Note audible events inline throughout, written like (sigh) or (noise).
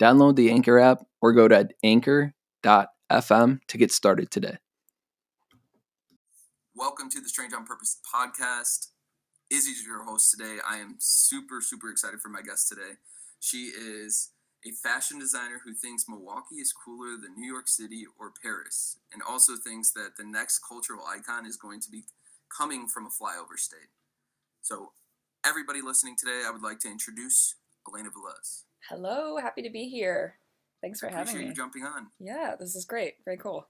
download the Anchor app or go to anchor.fm to get started today. Welcome to the Strange on Purpose podcast. Izzy's your host today. I am super, super excited for my guest today. She is a fashion designer who thinks Milwaukee is cooler than New York City or Paris, and also thinks that the next cultural icon is going to be coming from a flyover state. So, everybody listening today, I would like to introduce Elena Velez. Hello, happy to be here. Thanks for I having appreciate me. you jumping on. Yeah, this is great. Very cool.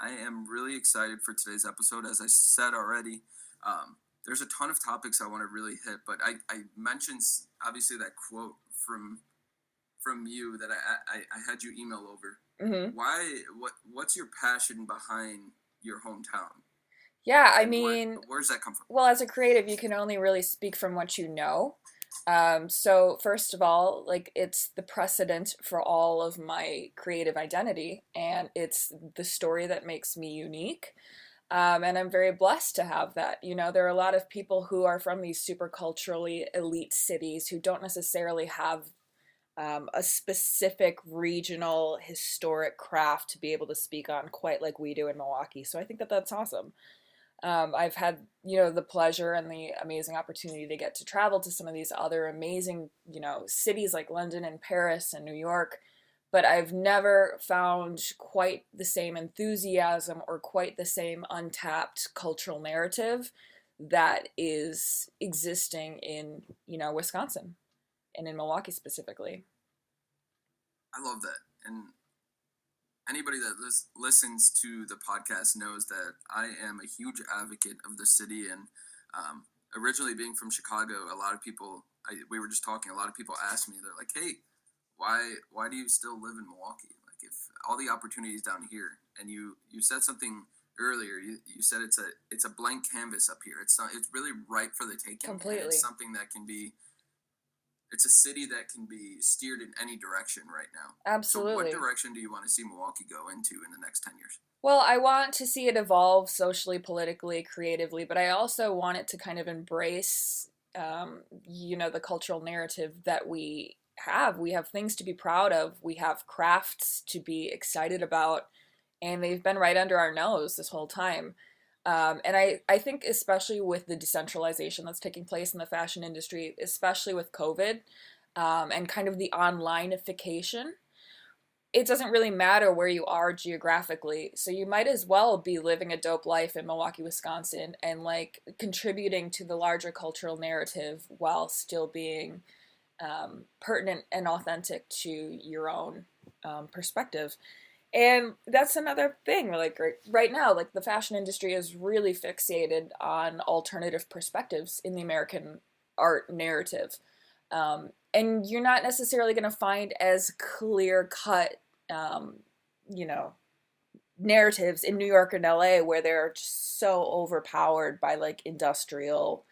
I am really excited for today's episode. As I said already, um, there's a ton of topics I want to really hit, but I, I mentioned obviously that quote from from you that I, I, I had you email over. hmm Why? What? What's your passion behind your hometown? Yeah, I And where- mean, where does that come from? well, as a creative, you can only really speak from what you know. Um, so, first of all, like it's the precedent for all of my creative identity, and it's the story that makes me unique. Um, and I'm very blessed to have that. You know, there are a lot of people who are from these super culturally elite cities who don't necessarily have um, a specific regional historic craft to be able to speak on quite like we do in Milwaukee. So I think that that's awesome. Um, I've had, you know, the pleasure and the amazing opportunity to get to travel to some of these other amazing, you know, cities like London and Paris and New York, but I've never found quite the same enthusiasm or quite the same untapped cultural narrative that is existing in, you know, Wisconsin and in Milwaukee specifically. I love that, and anybody that lis- listens to the podcast knows that I am a huge advocate of the city. And um, originally being from Chicago, a lot of people, I, we were just talking. A lot of people ask me, they're like, "Hey, why why do you still live in Milwaukee? Like, if all the opportunities down here." And you you said something earlier. You, you said it's a it's a blank canvas up here. It's not. It's really ripe for the taking. Completely. It's something that can be. It's a city that can be steered in any direction right now. Absolutely. So, what direction do you want to see Milwaukee go into in the next 10 years? Well, I want to see it evolve socially, politically, creatively, but I also want it to kind of embrace, um, you know, the cultural narrative that we have. We have things to be proud of. We have crafts to be excited about, and they've been right under our nose this whole time. Um, and I, I think especially with the decentralization that's taking place in the fashion industry, especially with COVID, um, and kind of the onlineification it doesn't really matter where you are geographically. So you might as well be living a dope life in Milwaukee, Wisconsin, and like contributing to the larger cultural narrative while still being um, pertinent and authentic to your own um, perspective. And that's another thing. Like right, now, like the fashion industry is really fixated on alternative perspectives in the American art narrative. Um, and you're not necessarily going to find as clear cut um, you know narratives in new york and la where they're just so overpowered by like industrial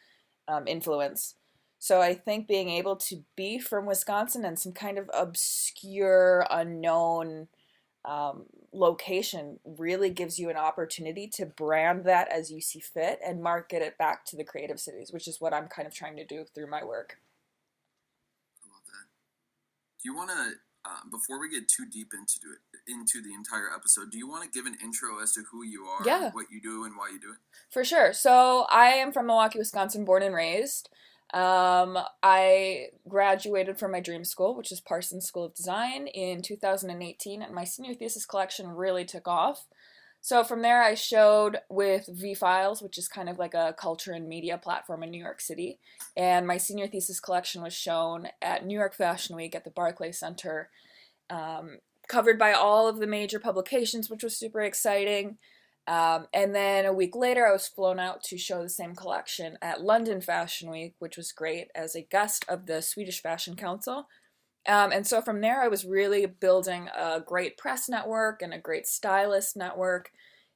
um, influence so i think being able to be from wisconsin and some kind of obscure unknown um, location really gives you an opportunity to brand that as you see fit and market it back to the creative cities which is what i'm kind of trying to do through my work I love that. Do you want to, um, before we get too deep into it, into the entire episode, do you want to give an intro as to who you are, Yeah. what you do, and why you do it? For sure. So I am from Milwaukee, Wisconsin, born and raised. Um, I graduated from my dream school, which is Parsons School of Design, in 2018, and my senior thesis collection really took off. So from there, I showed with V Files, which is kind of like a culture and media platform in New York City. And my senior thesis collection was shown at New York Fashion Week at the Barclay Center, um, covered by all of the major publications, which was super exciting. Um, and then a week later, I was flown out to show the same collection at London Fashion Week, which was great as a guest of the Swedish Fashion Council. Um, and so from there, I was really building a great press network and a great stylist network.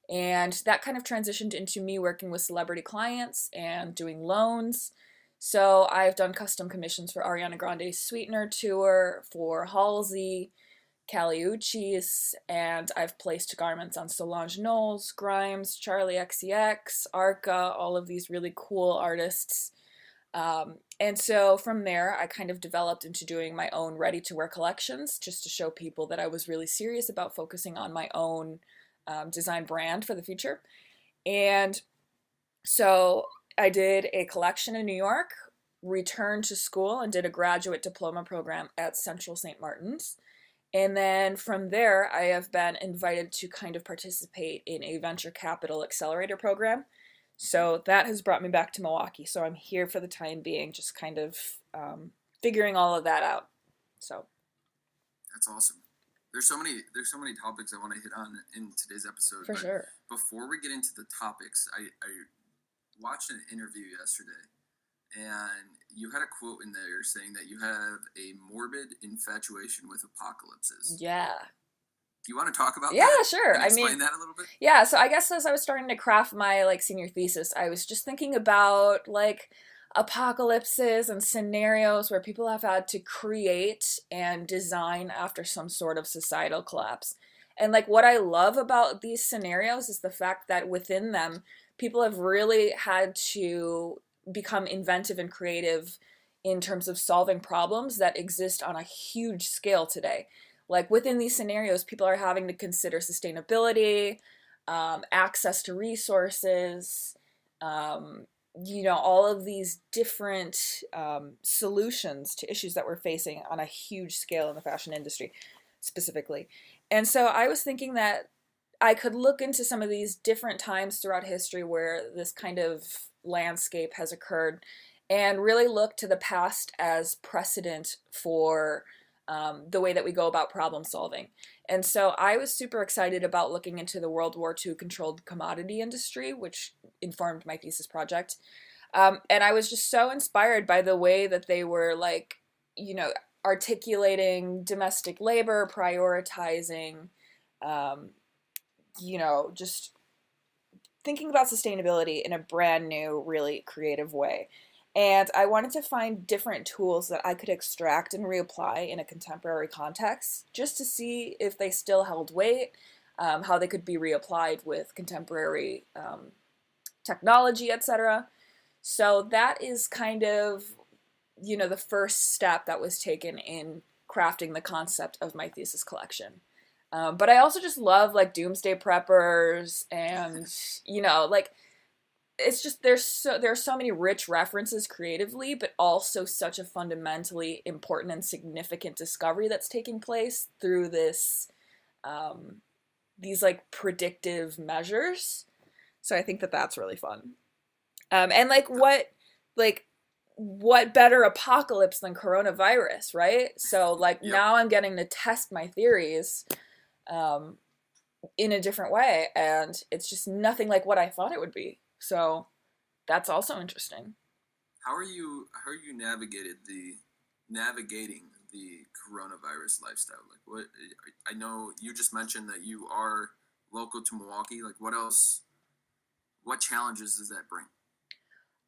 And that kind of transitioned into me working with celebrity clients and doing loans. So I've done custom commissions for Ariana Grande's Sweetener tour, for Halsey, Kali Uchis, and I've placed garments on Solange Knowles, Grimes, Charli XCX, Arca, all of these really cool artists. Um, and so from there, I kind of developed into doing my own ready to wear collections just to show people that I was really serious about focusing on my own um, design brand for the future. And so I did a collection in New York, returned to school, and did a graduate diploma program at Central St. Martin's. And then from there, I have been invited to kind of participate in a venture capital accelerator program. So that has brought me back to Milwaukee. So I'm here for the time being, just kind of um, figuring all of that out. So that's awesome. There's so many there's so many topics I want to hit on in today's episode. For sure. Before we get into the topics, I, I watched an interview yesterday and you had a quote in there saying that you have a morbid infatuation with apocalypses. Yeah. Do you want to talk about that? yeah, that? sure. I mean, that a little bit. Yeah, so I guess as I was starting to craft my like senior thesis, I was just thinking about like apocalypses and scenarios where people have had to create and design after some sort of societal collapse. And like what I love about these scenarios is the fact that within them, people have really had to become inventive and creative in terms of solving problems that exist on a huge scale today. Like within these scenarios, people are having to consider sustainability, um, access to resources, um, you know, all of these different um, solutions to issues that we're facing on a huge scale in the fashion industry specifically. And so I was thinking that I could look into some of these different times throughout history where this kind of landscape has occurred and really look to the past as precedent for um, the way that we go about problem solving. And so I was super excited about looking into the World War II controlled commodity industry, which informed my thesis project. Um, and I was just so inspired by the way that they were like, you know, articulating domestic labor, prioritizing, um, you know, just thinking about sustainability in a brand new, really creative way. And I wanted to find different tools that I could extract and reapply in a contemporary context just to see if they still held weight, um, how they could be reapplied with contemporary um, technology, etc. So that is kind of, you know, the first step that was taken in crafting the concept of my thesis collection. Um, but I also just love like doomsday preppers and, you know, like it's just there's so there are so many rich references creatively, but also such a fundamentally important and significant discovery that's taking place through this um, these like predictive measures. So I think that that's really fun. Um, and like what like what better apocalypse than coronavirus, right? So like yep. now I'm getting to test my theories um, in a different way, and it's just nothing like what I thought it would be. So that's also interesting. How are you? How are you navigated the navigating the coronavirus lifestyle? Like, what? I know you just mentioned that you are local to Milwaukee. Like, what else? What challenges does that bring?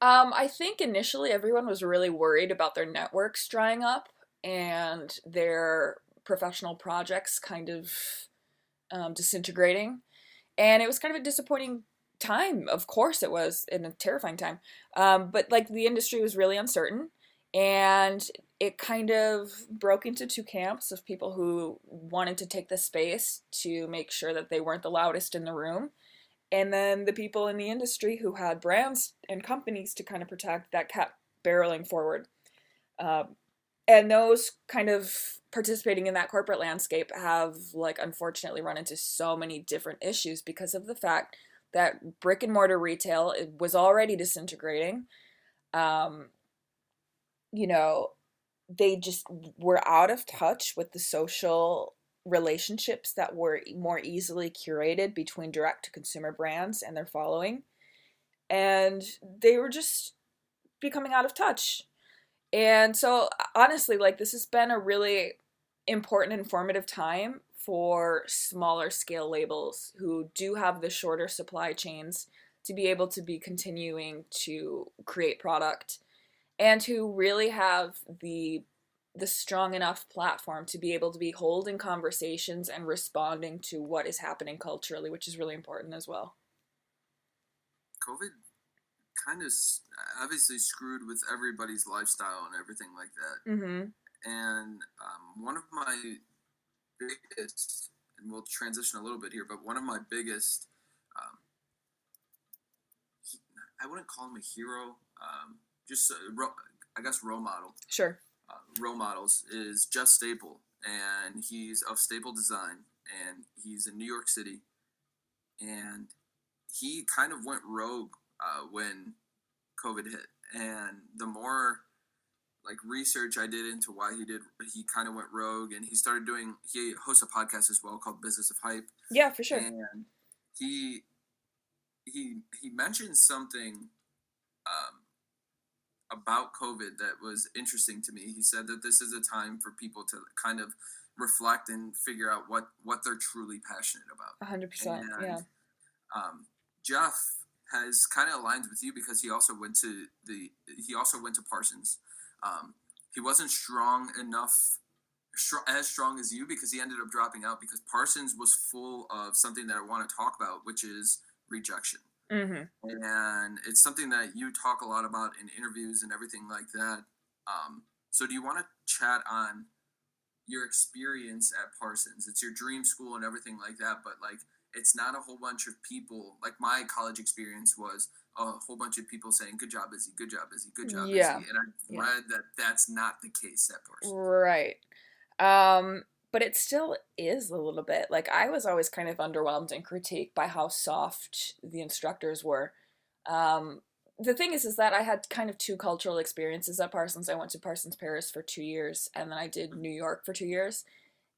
Um, I think initially everyone was really worried about their networks drying up and their professional projects kind of um, disintegrating. And it was kind of a disappointing time. Of course, it was in a terrifying time. Um, but like the industry was really uncertain, and it kind of broke into two camps of people who wanted to take the space to make sure that they weren't the loudest in the room, and then the people in the industry who had brands and companies to kind of protect that kept barreling forward. Um, and those kind of participating in that corporate landscape have like unfortunately run into so many different issues because of the fact that brick and mortar retail was already disintegrating. Um, you know, they just were out of touch with the social relationships that were more easily curated between direct to consumer brands and their following. And they were just becoming out of touch. And so, honestly, like, this has been a really important, informative time for smaller scale labels who do have the shorter supply chains to be able to be continuing to create product and who really have the the strong enough platform to be able to be holding conversations and responding to what is happening culturally, which is really important as well. COVID kind of obviously screwed with everybody's lifestyle and everything like that. Mm-hmm. And um, one of my biggest, and we'll transition a little bit here, but one of my biggest, um, I wouldn't call him a hero, um, just a, I guess role model. Sure. Uh, role models is Jeff Staple, and he's of Staple Design, and he's in New York City, and he kind of went rogue uh, when COVID hit, and the more like research I did into why he did, he kind of went rogue, and he started doing. He hosts a podcast as well called Business of Hype. Yeah, for sure. And he he he mentioned something um, about COVID that was interesting to me. He said that this is a time for people to kind of reflect and figure out what what they're truly passionate about. hundred percent. Yeah. Um, Jeff has kind of aligned with you because he also went to the he also went to Parsons. Um, he wasn't strong enough, as strong as you because he ended up dropping out because Parsons was full of something that I want to talk about, which is rejection. Mm-hmm. And it's something that you talk a lot about in interviews and everything like that. Um, so, do you want to chat on your experience at Parsons? It's your dream school and everything like that, but like it's not a whole bunch of people. Like my college experience was a whole bunch of people saying "Good job, Izzy. Good job, Izzy. Good job, yeah. Izzy." And I yeah. read that that's not the case at Parsons. Right. Um, but it still is a little bit. Like I was always kind of underwhelmed and critiqued by how soft the instructors were. Um, the thing is, is that I had kind of two cultural experiences at Parsons. I went to Parsons Paris for two years, and then I did New York for two years.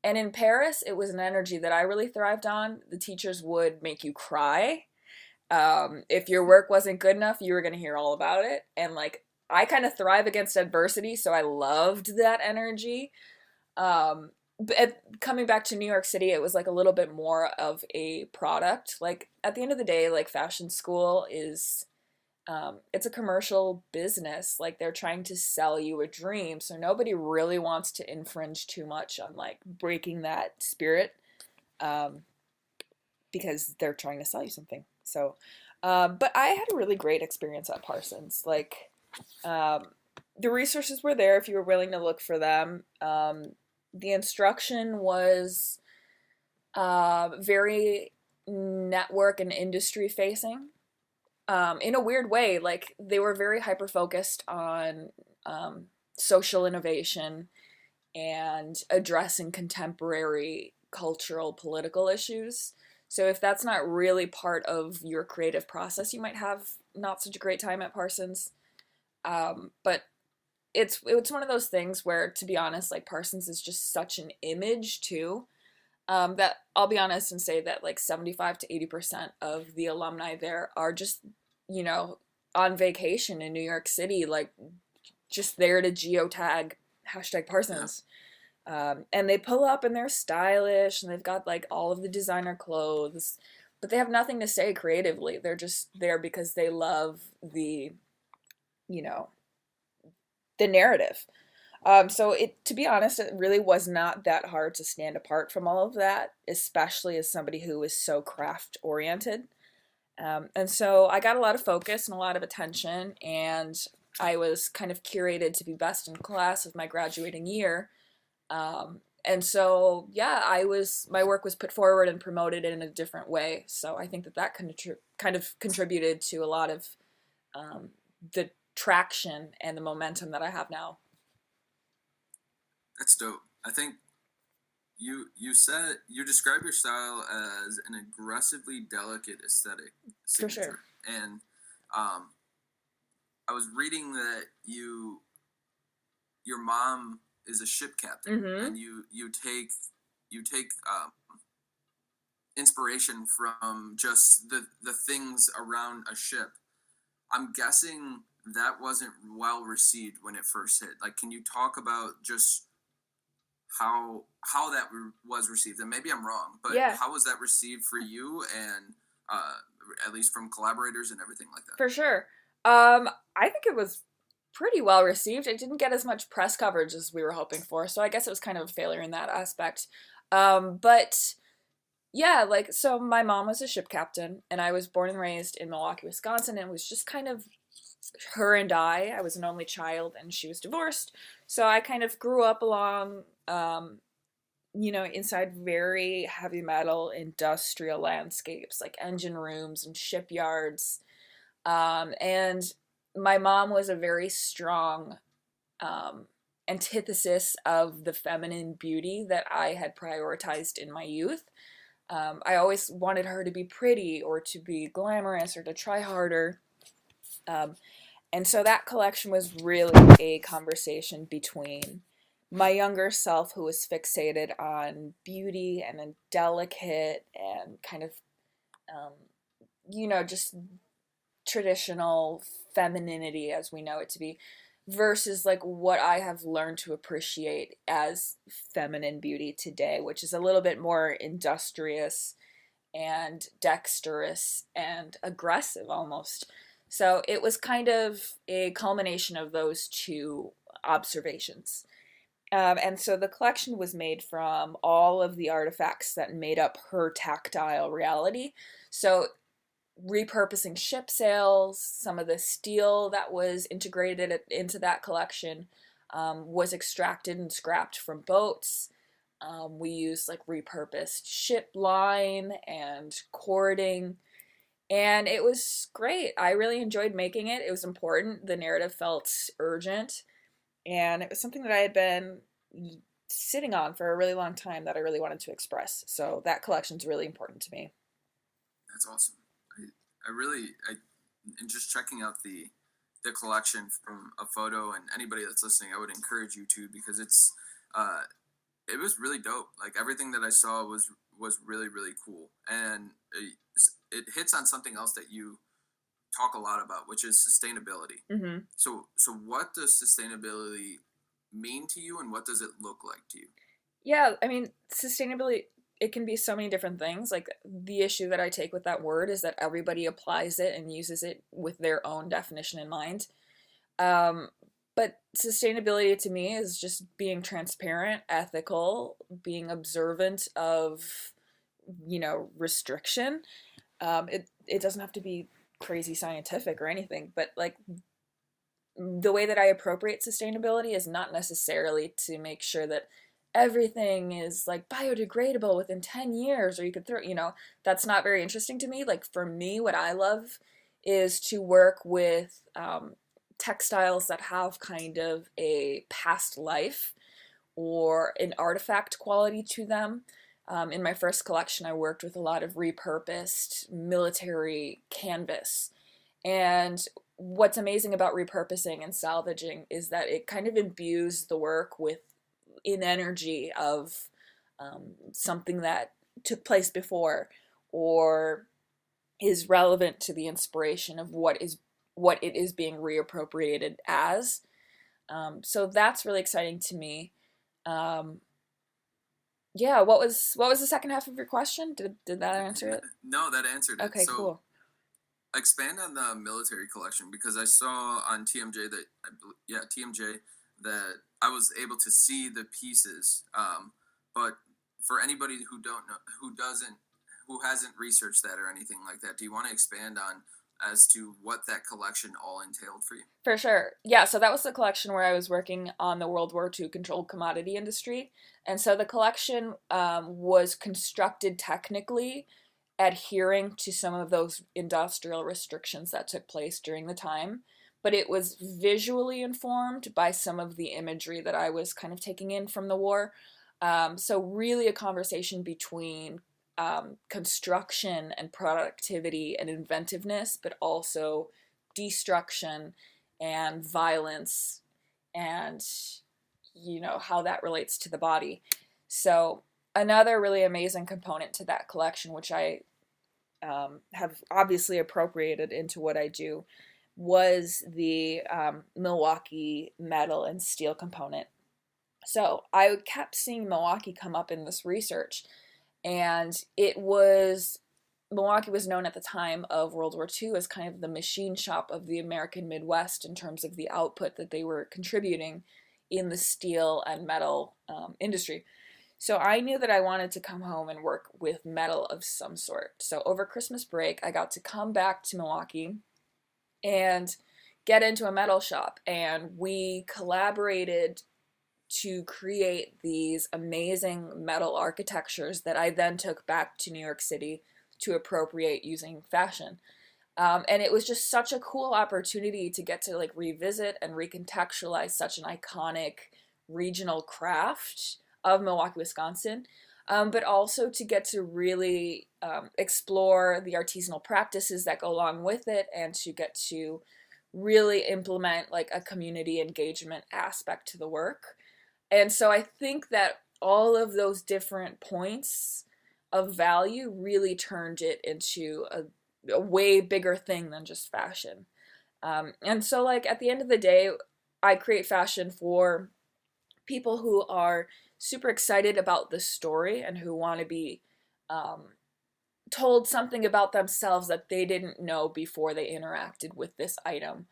And in Paris, it was an energy that I really thrived on. The teachers would make you cry. Um, if your work wasn't good enough, you were going to hear all about it. And like, I kind of thrive against adversity, so I loved that energy. Um, but coming back to New York City, it was like a little bit more of a product. Like at the end of the day, like fashion school is um, it's a commercial business. Like they're trying to sell you a dream. So nobody really wants to infringe too much on like breaking that spirit um, because they're trying to sell you something. So, um, but I had a really great experience at Parsons. Like um, the resources were there if you were willing to look for them. Um, the instruction was uh, very network and industry facing um, in a weird way, like they were very hyper focused on um, social innovation and addressing contemporary cultural political issues. So if that's not really part of your creative process, you might have not such a great time at Parsons. Um, but it's it's one of those things where, to be honest, like Parsons is just such an image too. Um, that I'll be honest and say that like 75 to 80% of the alumni there are just you know, on vacation in New York City, like just there to geotag hashtag Parsons. Yeah. Um, and they pull up and they're stylish and they've got like all of the designer clothes, but they have nothing to say creatively. They're just there because they love the, you know, the narrative. Um, so it, to be honest, it really was not that hard to stand apart from all of that, especially as somebody who is so craft oriented. Um, and so I got a lot of focus and a lot of attention, and I was kind of curated to be best in class of my graduating year. Um, and so, yeah, I was my work was put forward and promoted in a different way. So I think that that kind of contributed to a lot of um, the traction and the momentum that I have now. That's dope. I think you you said you describe your style as an aggressively delicate aesthetic signature. For sure. And um, I was reading that you your mom is a ship captain mm-hmm. and you you take you take um, inspiration from just the the things around a ship. I'm guessing that wasn't well received when it first hit. Like, can you talk about just how how that re- was received? And maybe I'm wrong, but Yeah. how was that received for you and uh, at least from collaborators and everything like that? For sure. Um, I think it was pretty well received. It didn't get as much press coverage as we were hoping for, so I guess it was kind of a failure in that aspect. Um, but yeah, like so my mom was a ship captain and I was born and raised in Milwaukee, Wisconsin, and it was just kind of her and I. I was an only child and she was divorced. So I kind of grew up along um you know, inside very heavy metal industrial landscapes like engine rooms and shipyards. Um, and my mom was a very strong um, antithesis of the feminine beauty that I had prioritized in my youth. Um, I always wanted her to be pretty or to be glamorous or to try harder. Um, and so that collection was really a conversation between my younger self, who was fixated on beauty and delicate and kind of, um, you know, just traditional femininity as we know it to be, versus like what I have learned to appreciate as feminine beauty today, which is a little bit more industrious and dexterous and aggressive almost. So it was kind of a culmination of those two observations. Um, and so the collection was made from all of the artifacts that made up her tactile reality. So repurposing ship sails, some of the steel that was integrated into that collection um, was extracted and scrapped from boats. Um, we used like repurposed ship line and cording. And it was great. I really enjoyed making it. It was important. The narrative felt urgent. And it was something that I had been sitting on for a really long time that I really wanted to express. So that collection's really important to me. That's awesome. I, I really, I, and just checking out the the collection from a photo, and anybody that's listening, I would encourage you to because it's, uh, it was really dope. Like everything that I saw was was really really cool, and it, it hits on something else that you talk a lot about, which is sustainability. Mm-hmm. So, so what does sustainability mean to you, and what does it look like to you? Yeah, I mean, sustainability, it can be so many different things. Like, the issue that I take with that word is that everybody applies it and uses it with their own definition in mind. Um, but sustainability to me is just being transparent, ethical, being observant of, you know, restriction. Um, it, it doesn't have to be crazy scientific or anything, but like the way that I appropriate sustainability is not necessarily to make sure that everything is like biodegradable within 10 years or you could throw you know that's not very interesting to me like for me what i love is to work with um, textiles that have kind of a past life or an artifact quality to them. Um, in my first collection i worked with a lot of repurposed military canvas. And what's amazing about repurposing and salvaging is that it kind of imbues the work with an energy of um, something that took place before or is relevant to the inspiration of what is what it is being reappropriated as. Um, so that's really exciting to me. Um, yeah, what was what was the second half of your question? Did did that answer it? (laughs) No, that answered it. Okay, so, cool. expand on the military collection because I saw on TMJ that yeah TMJ that I was able to see the pieces. Um, but for anybody who don't know, who doesn't, who hasn't researched that or anything like that, do you want to expand on as to what that collection all entailed for you? For sure. Yeah, so that was the collection where I was working on the World War II controlled commodity industry. And so the collection um, was constructed technically adhering to some of those industrial restrictions that took place during the time. But it was visually informed by some of the imagery that I was kind of taking in from the war. Um, so, really, a conversation between um, construction and productivity and inventiveness, but also destruction and violence and you know how that relates to the body so another really amazing component to that collection which i um, have obviously appropriated into what i do was the um, Milwaukee metal and steel component. So I kept seeing Milwaukee come up in this research, and it was Milwaukee was known at the time of World War II as kind of the machine shop of the American Midwest in terms of the output that they were contributing in the steel and metal um, industry. So I knew that I wanted to come home and work with metal of some sort. So over Christmas break, I got to come back to Milwaukee and get into a metal shop, and we collaborated to create these amazing metal architectures that I then took back to New York City to appropriate using fashion. Um, and it was just such a cool opportunity to get to like revisit and recontextualize such an iconic regional craft of Milwaukee, Wisconsin, um, but also to get to really um, explore the artisanal practices that go along with it and to get to really implement like a community engagement aspect to the work. And so I think that all of those different points of value really turned it into a, a way bigger thing than just fashion. Um, and so, like, at the end of the day, I create fashion for people who are super excited about the story and who want to be um, told something about themselves that they didn't know before they interacted with this item.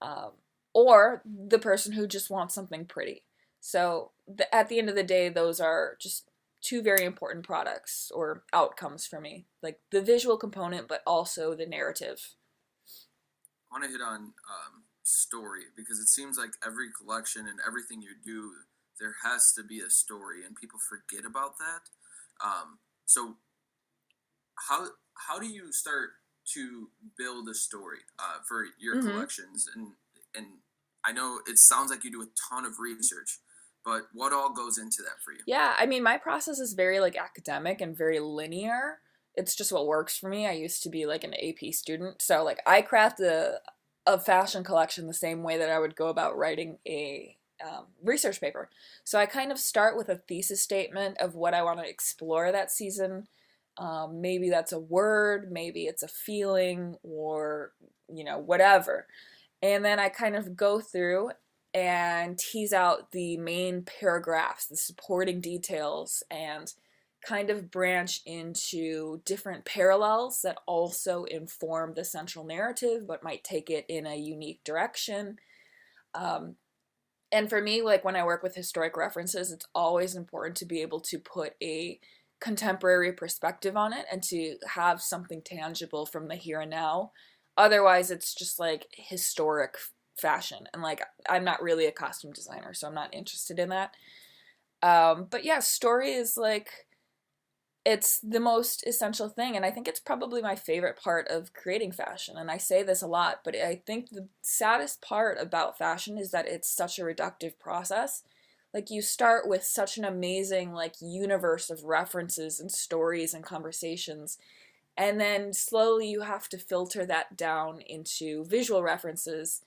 Um, or the person who just wants something pretty. So, the, at the end of the day, those are just two very important products or outcomes for me. Like the visual component but also the narrative. I want to hit on um, story because it seems like every collection and everything you do there has to be a story and people forget about that. Um, so how how do you start to build a story uh, for your mm-hmm. collections? And and i know it sounds like you do a ton of research but what all goes into that for you? Yeah, I mean, my process is very like academic and very linear. It's just what works for me. I used to be like an AP student, so like I craft a a fashion collection the same way that I would go about writing a um, research paper. So I kind of start with a thesis statement of what I want to explore that season. Um, maybe that's a word, maybe it's a feeling, or you know, whatever. And then I kind of go through and tease out the main paragraphs, the supporting details, and kind of branch into different parallels that also inform the central narrative but might take it in a unique direction. Um, and for me, like when I work with historic references, it's always important to be able to put a contemporary perspective on it and to have something tangible from the here and now. Otherwise, it's just like historic fashion. And like i'm not really a costume designer so i'm not interested in that. Um but yeah story is like it's the most essential thing. And i think it's probably my favorite part of creating fashion. And i say this a lot but i think the saddest part about fashion is that it's such a reductive process. Like you start with such an amazing like universe of references and stories and conversations. And then slowly you have to filter that down into visual references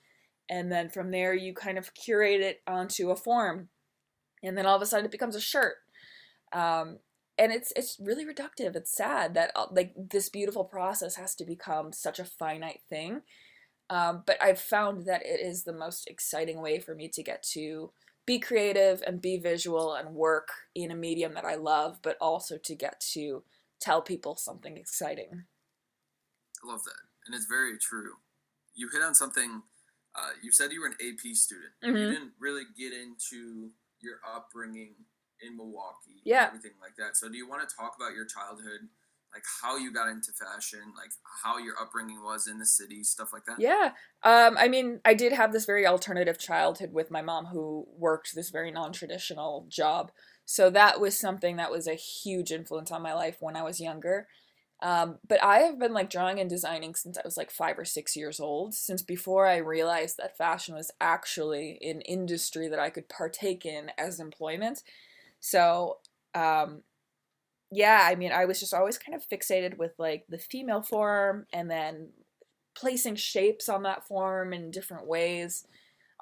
and then from there you kind of curate it onto a form and then all of a sudden it becomes a shirt. Um, and it's it's really reductive. It's sad that like this beautiful process has to become such a finite thing. Um, but i've found that it is the most exciting way for me to get to be creative and be visual and work in a medium that i love but also to get to tell people something exciting. I love that and it's very true. You hit on something uh, you said you were an AP student. Mm-hmm. You didn't really get into your upbringing in Milwaukee, yeah, everything like that. So, do you want to talk about your childhood, like how you got into fashion, like how your upbringing was in the city, stuff like that? Yeah, um, I mean, I did have this very alternative childhood with my mom, who worked this very non-traditional job. So that was something that was a huge influence on my life when I was younger. Um, but I have been like drawing and designing since I was like five or six years old, since before I realized that fashion was actually an industry that I could partake in as employment. So, um, yeah, I mean, I was just always kind of fixated with like the female form and then placing shapes on that form in different ways.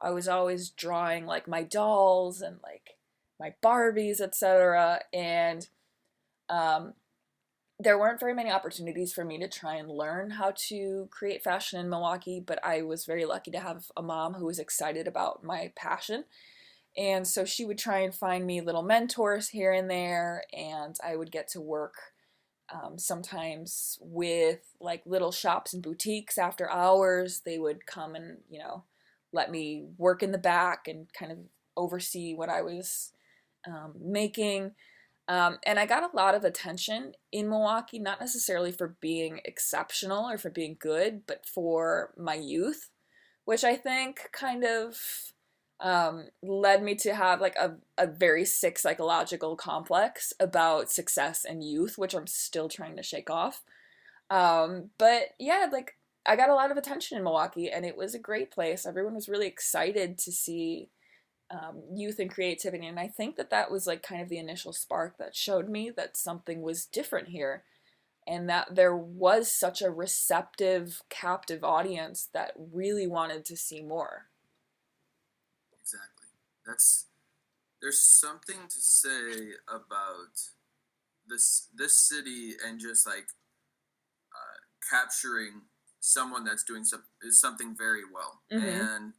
I was always drawing like my dolls and like my Barbies, etc. And um, there weren't very many opportunities for me to try and learn how to create fashion in Milwaukee, but I was very lucky to have a mom who was excited about my passion. And so she would try and find me little mentors here and there, and I would get to work um, sometimes with like little shops and boutiques after hours. They would come and, you know, let me work in the back and kind of oversee what I was um, making. Um, and I got a lot of attention in Milwaukee, not necessarily for being exceptional or for being good, but for my youth, which I think kind of um, led me to have like a, a very sick psychological complex about success and youth, which I'm still trying to shake off. Um, but yeah, like I got a lot of attention in Milwaukee and it was a great place. Everyone was really excited to see um, youth and creativity. And I think that that was like kind of the initial spark that showed me that something was different here and that there was such a receptive, captive audience that really wanted to see more. Exactly. That's there's something to say about this this city and just like uh, capturing someone that's doing some, is something very well. Mm-hmm. And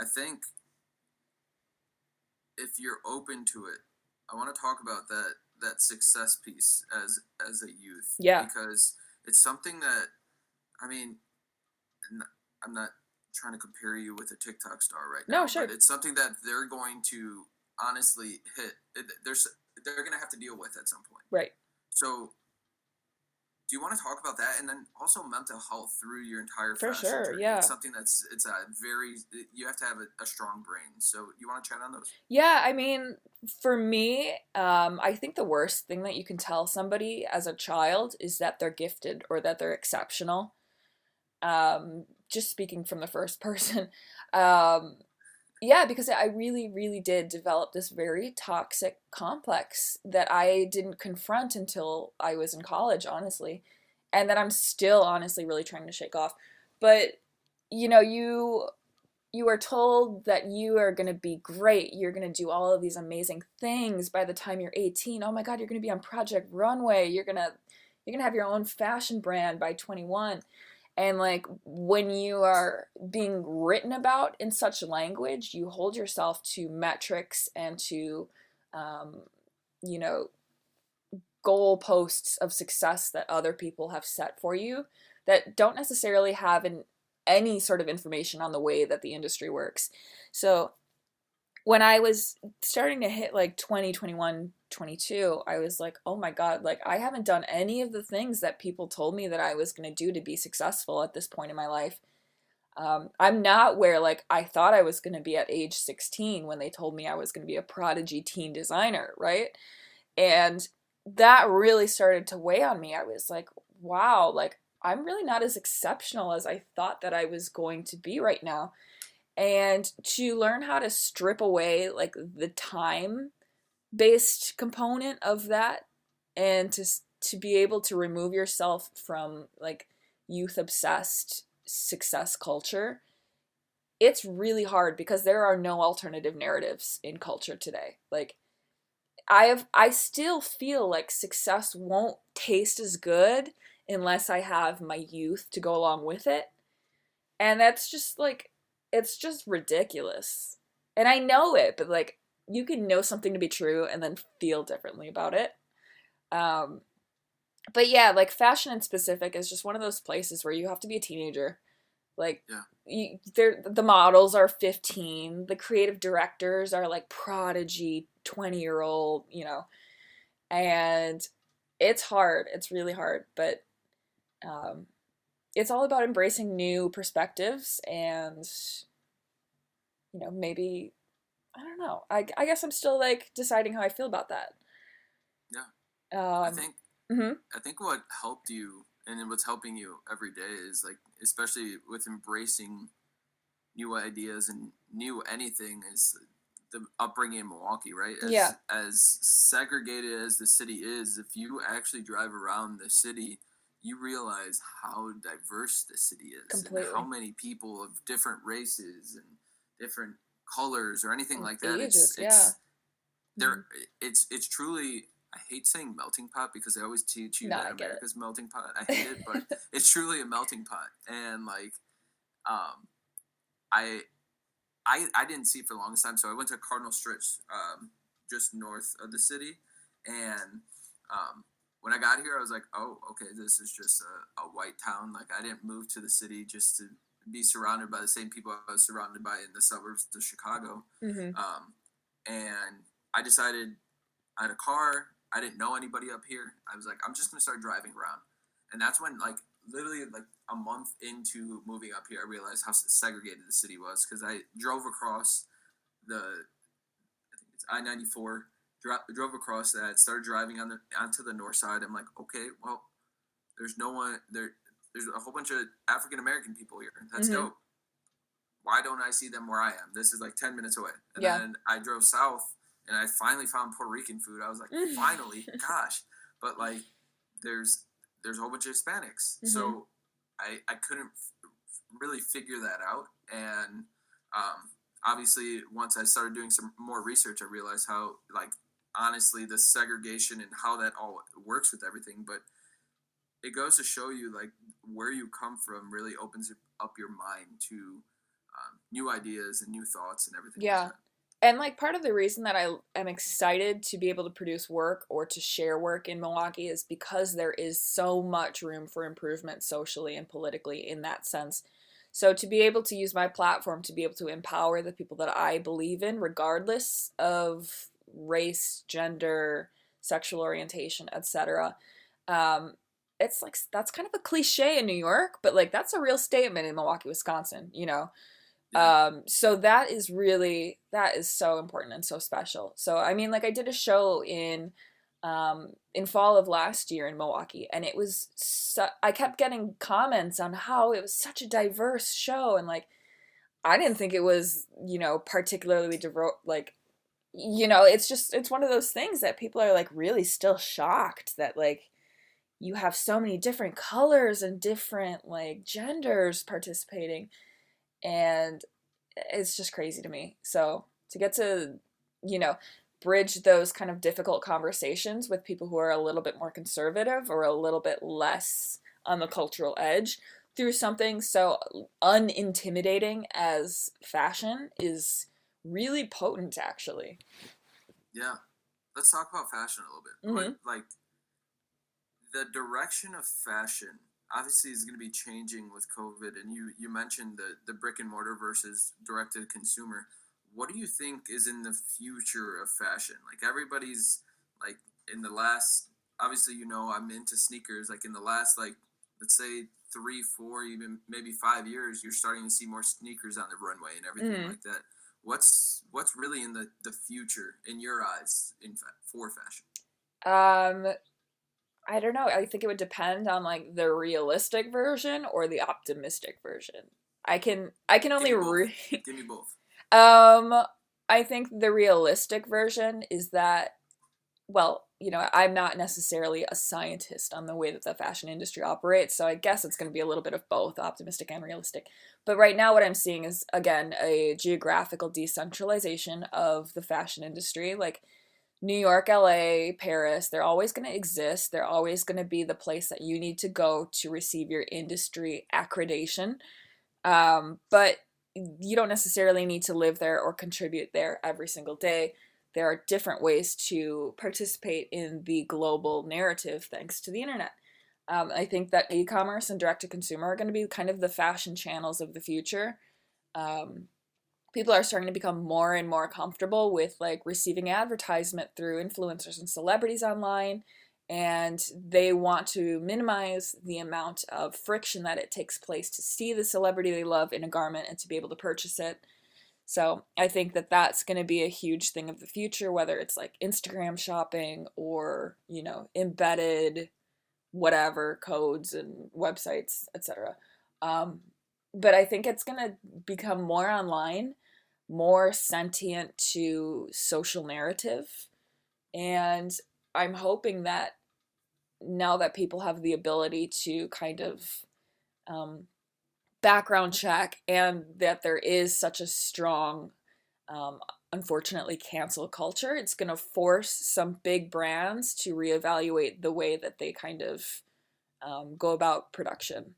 I think if you're open to it, I want to talk about that that success piece as as a youth. Yeah. Because it's something that, I mean, I'm not trying to compare you with a TikTok star right now. No, sure. But it's something that they're going to honestly hit. There's they're going to have to deal with at some point. Right. So do you want to talk about that and then also mental health through your entire for sure journey? yeah it's something that's it's a very you have to have a, a, strong brain so you want to chat on those yeah i mean for me um, i think the worst thing that you can tell somebody as a child is that they're gifted or that they're exceptional um, just speaking from the first (laughs) person um, yeah, because I really, really did develop this very toxic complex that I didn't confront until I was in college, honestly, and that I'm still honestly really trying to shake off. But you know, you you are told that you are going to be great. You're going to do all of these amazing things by the time you're 18. Oh my god, you're going to be on Project Runway. You're going to you're going to have your own fashion brand by 21 and like when you are being written about in such language, you hold yourself to metrics and to, um, you know, goalposts of success that other people have set for you that don't necessarily have an, any sort of information on the way that the industry works. So when I was starting to hit like 20, 21, 22, I was like, oh my God, like I haven't done any of the things that people told me that I was going to do to be successful at this point in my life. Um, I'm not where like I thought I was going to be at age 16 when they told me I was going to be a prodigy teen designer, right? And that really started to weigh on me. I was like, wow, like I'm really not as exceptional as I thought that I was going to be right now. And to learn how to strip away like the time based component of that and to to be able to remove yourself from like youth obsessed success culture it's really hard because there are no alternative narratives in culture today. Like i have i still feel like success won't taste as good unless i have my youth to go along with it. And that's just like it's just ridiculous. And i know it but like you can know something to be true and then feel differently about it. Um, but yeah, like fashion in specific is just one of those places where you have to be a teenager. Like, yeah. you, they're, the models are 15, the creative directors are like prodigy 20 year old, you know, and it's hard. It's really hard, but um, it's all about embracing new perspectives and, you know, maybe I don't know. I, I guess I'm still like deciding how I feel about that. Yeah. Um, I think mm-hmm. I think what helped you and what's helping you every day is like especially with embracing new ideas and new anything is the upbringing in Milwaukee, right? As, yeah. As segregated as the city is, if you actually drive around the city, you realize how diverse the city is Completely. and how many people of different races and different colors or anything like that. Ages, it's, it's there. Mm-hmm. It's it's truly I hate saying melting pot because they always teach you No, that it. America's melting pot. I hate it, but (laughs) it's truly a melting pot. And like, um, I, I, I didn't see it for the longest time, so I went to Cardinal Stritch, um, just north of the city, and um, when I got here, I was like, oh, okay, this is just a, a white town. Like, I didn't move to the city just to be surrounded by the same people I was surrounded by in the suburbs of Chicago. Mm-hmm. Um, and I decided I had a car. I didn't know anybody up here. I was like, I'm just gonna start driving around. And that's when, like, literally, like a month into moving up here, I realized how segregated the city was because I drove across the, I think it's I ninety four. Drove across that, started driving on the onto the north side. I'm like, okay, well, there's no one there. There's a whole bunch of African American people here. That's Mhm. dope. Why don't I see them where I am? This is like ten minutes away. And Yeah. then I drove south, and I finally found Puerto Rican food. I was like, finally, (laughs) gosh. But like, there's there's a whole bunch of Hispanics, so I I couldn't f- really figure that out. And um, obviously, once I started doing some more research, I realized how like honestly the segregation and how that all works with everything. But it goes to show you like where you come from really opens up your mind to um, new ideas and new thoughts and everything. Yeah. that. And like part of the reason that I am excited to be able to produce work or to share work in Milwaukee is because there is so much room for improvement socially and politically in that sense. So to be able to use my platform to be able to empower the people that I believe in regardless of race, gender, sexual orientation, etc. Um it's like that's kind of a cliche in New York, but like that's a real statement in Milwaukee, Wisconsin, you know. Um, so that is really that is so important and so special. So I mean, like I did a show in um, in fall of last year in Milwaukee, and it was su- I kept getting comments on how it was such a diverse show, and like I didn't think it was you know particularly devo- like you know it's just it's one of those things that people are like really still shocked that like you have so many different colors and different like genders participating and it's just crazy to me. So to get to, you know, bridge those kind of difficult conversations with people who are a little bit more conservative or a little bit less on the cultural edge through something so unintimidating as fashion is really potent actually. Yeah. Let's talk about fashion a little bit. What- mm-hmm. Like the direction of fashion obviously is going to be changing with COVID and you you mentioned the the brick and mortar versus direct to consumer. What do you think is in the future of fashion? Like everybody's like in the last obviously you know I'm into sneakers like in the last like let's say 3 4 even maybe 5 years you're starting to see more sneakers on the runway and everything Mhm. like that what's what's really in the the future in your eyes in fa- for fashion Um I don't know. I think it would depend on like the realistic version or the optimistic version. I can I can only Give me both. re- (laughs) give me both Um, I think the realistic version is that, well, you know, I'm not necessarily a scientist on the way that the fashion industry operates, so I guess it's going to be a little bit of both optimistic and realistic. But right now, what I'm seeing is, again, a geographical decentralization of the fashion industry. Like New York, LA, Paris, they're always going to exist. They're always going to be the place that you need to go to receive your industry accreditation. Um, but you don't necessarily need to live there or contribute there every single day. There are different ways to participate in the global narrative thanks to the internet. Um, I think that e commerce and direct to consumer are going to be kind of the fashion channels of the future. Um, people are starting to become more and more comfortable with like receiving advertisement through influencers and celebrities online and they want to minimize the amount of friction that it takes place to see the celebrity they love in a garment and to be able to purchase it. So I think that that's going to be a huge thing of the future, whether it's like Instagram shopping or you know embedded whatever codes and websites, etc. Um, but I think it's going to become more online, more sentient to social narrative, and I'm hoping that now that people have the ability to kind of um, background check and that there is such a strong um, unfortunately cancel culture. It's going to force some big brands to reevaluate the way that they kind of um, go about production.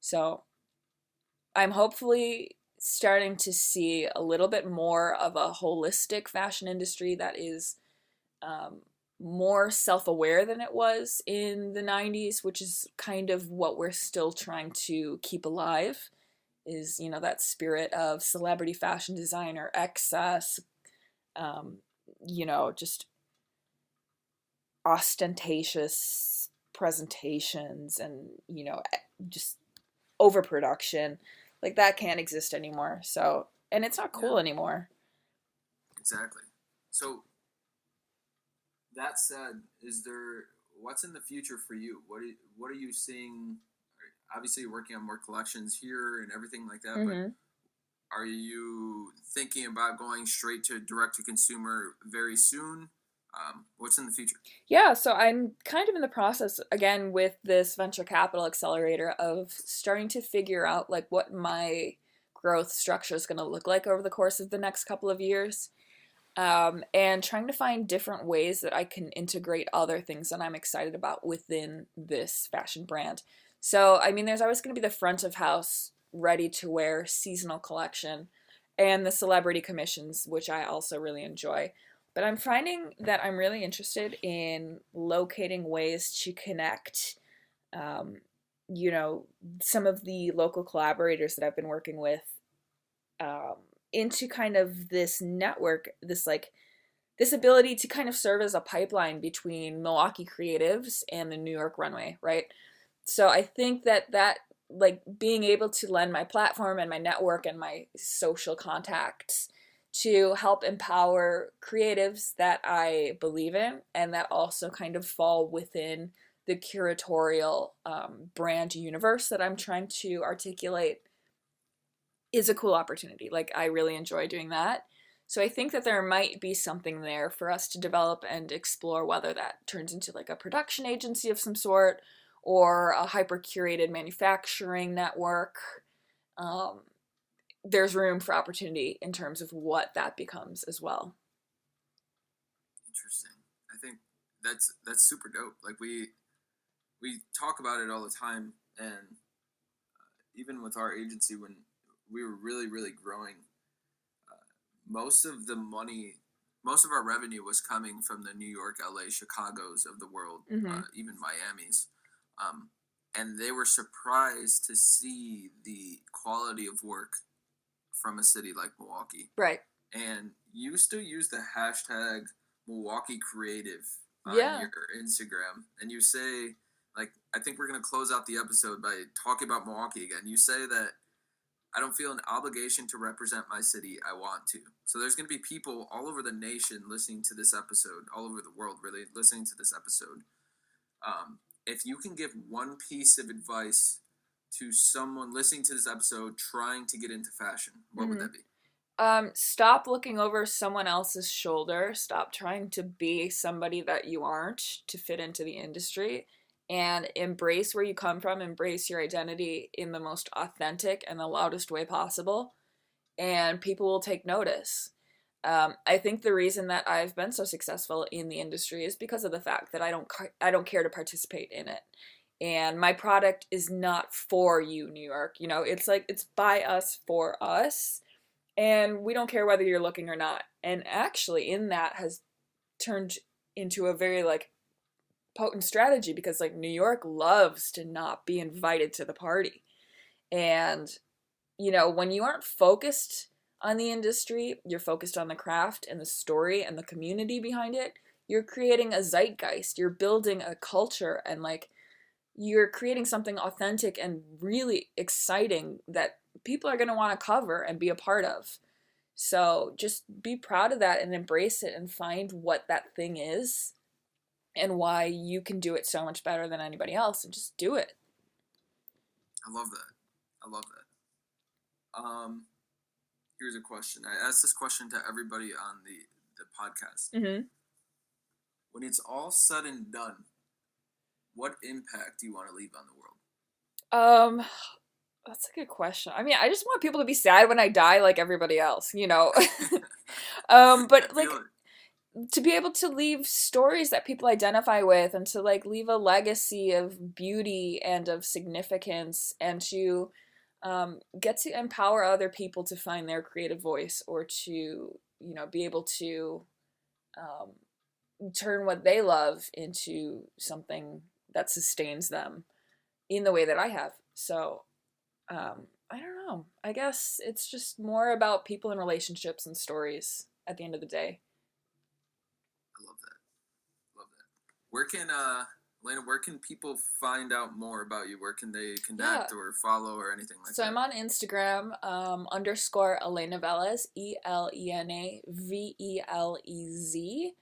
So I'm hopefully starting to see a little bit more of a holistic fashion industry that is um, more self aware than it was in the 90s, which is kind of what we're still trying to keep alive. Is, you know, that spirit of celebrity fashion designer, excess, um, you know, just ostentatious presentations and, you know, just overproduction. Like that can't exist anymore. So, and it's not cool yeah. anymore. Exactly. So, that said, is there what's in the future for you? What are, what are you seeing? Obviously, you're working on more collections here and everything like that, mm-hmm. but are you thinking about going straight to direct to consumer very soon? Um, what's in the future? Yeah, so I'm kind of in the process again with this venture capital accelerator of starting to figure out like what my growth structure is going to look like over the course of the next couple of years. Um, and trying to find different ways that I can integrate other things that I'm excited about within this fashion brand. So, I mean, there's always going to be the front of house ready to wear seasonal collection and the celebrity commissions, which I also really enjoy. But I'm finding that I'm really interested in locating ways to connect, um, you know, some of the local collaborators that I've been working with um, into kind of this network, this like, this ability to kind of serve as a pipeline between Milwaukee creatives and the New York runway, right? So I think that that like being able to lend my platform and my network and my social contacts to help empower creatives that I believe in and that also kind of fall within the curatorial um, brand universe that I'm trying to articulate is a cool opportunity. Like, I really enjoy doing that. So I think that there might be something there for us to develop and explore whether that turns into like a production agency of some sort or a hyper curated manufacturing network. Um, there's room for opportunity in terms of what that becomes as well. Interesting. I think that's that's super dope. Like we we talk about it all the time, and uh, even with our agency when we were really really growing, uh, most of the money, most of our revenue was coming from the New York, LA, Chicago's of the world, mm-hmm. uh, even Miami's. Um, and they were surprised to see the quality of work from a city like Milwaukee. Right. And you still use the hashtag Milwaukee Creative on yeah. your Instagram, and you say, like, I think we're gonna close out the episode by talking about Milwaukee again. You say that I don't feel an obligation to represent my city. I want to. So there's going to be people all over the nation listening to this episode, all over the world, really listening to this episode. Um, if you can give one piece of advice to someone listening to this episode trying to get into fashion, what mm-hmm. would that be? Um, stop looking over someone else's shoulder. Stop trying to be somebody that you aren't to fit into the industry and embrace where you come from, embrace your identity in the most authentic and the loudest way possible. And people will take notice. Um, I think the reason that I've been so successful in the industry is because of the fact that I don't I don't care to participate in it, and my product is not for you, New York. You know, it's like it's by us for us, and we don't care whether you're looking or not. And actually, in that has turned into a very like potent strategy because like New York loves to not be invited to the party, and you know when you aren't focused on the industry, you're focused on the craft and the story and the community behind it. You're creating a zeitgeist, you're building a culture, and like you're creating something authentic and really exciting that people are going to want to cover and be a part of. So just be proud of that and embrace it and find what that thing is and why you can do it so much better than anybody else and just do it. I love that. I love that. Um, here's a question. I asked this question to everybody on the the podcast. Mm-hmm. When it's all said and done, what impact do you want to leave on the world? Um, That's a good question. I mean, I just want people to be sad when I die like everybody else, you know. (laughs) um, (laughs) but like to be able to leave stories that people identify with and to like leave a legacy of beauty and of significance and to um, get to empower other people to find their creative voice or to you know be able to um, turn what they love into something that sustains them in the way that I have. So um, I don't know. I guess it's just more about people and relationships and stories at the end of the day. I love that. Love that. Where can uh Elena, where can people find out more about you? Where can they connect Yeah. or follow or anything like So that? So I'm on Instagram, um, underscore Elena Velez, E L E N A V E L E Z.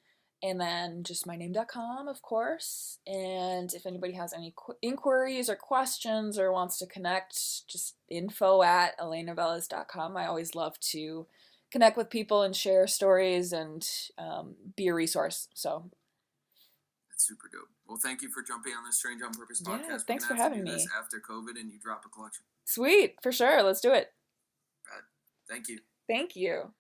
And then just myname.com, of course. And if anybody has any qu- inquiries or questions or wants to connect, just info at elenavelez.com. I always love to connect with people and share stories and um, be a resource. So That's super dope. Well, thank you for jumping on the Strange on Purpose podcast. We're thanks for having me. after COVID and you drop a collection. sweet, for sure. Let's do it. Thank you. Thank you.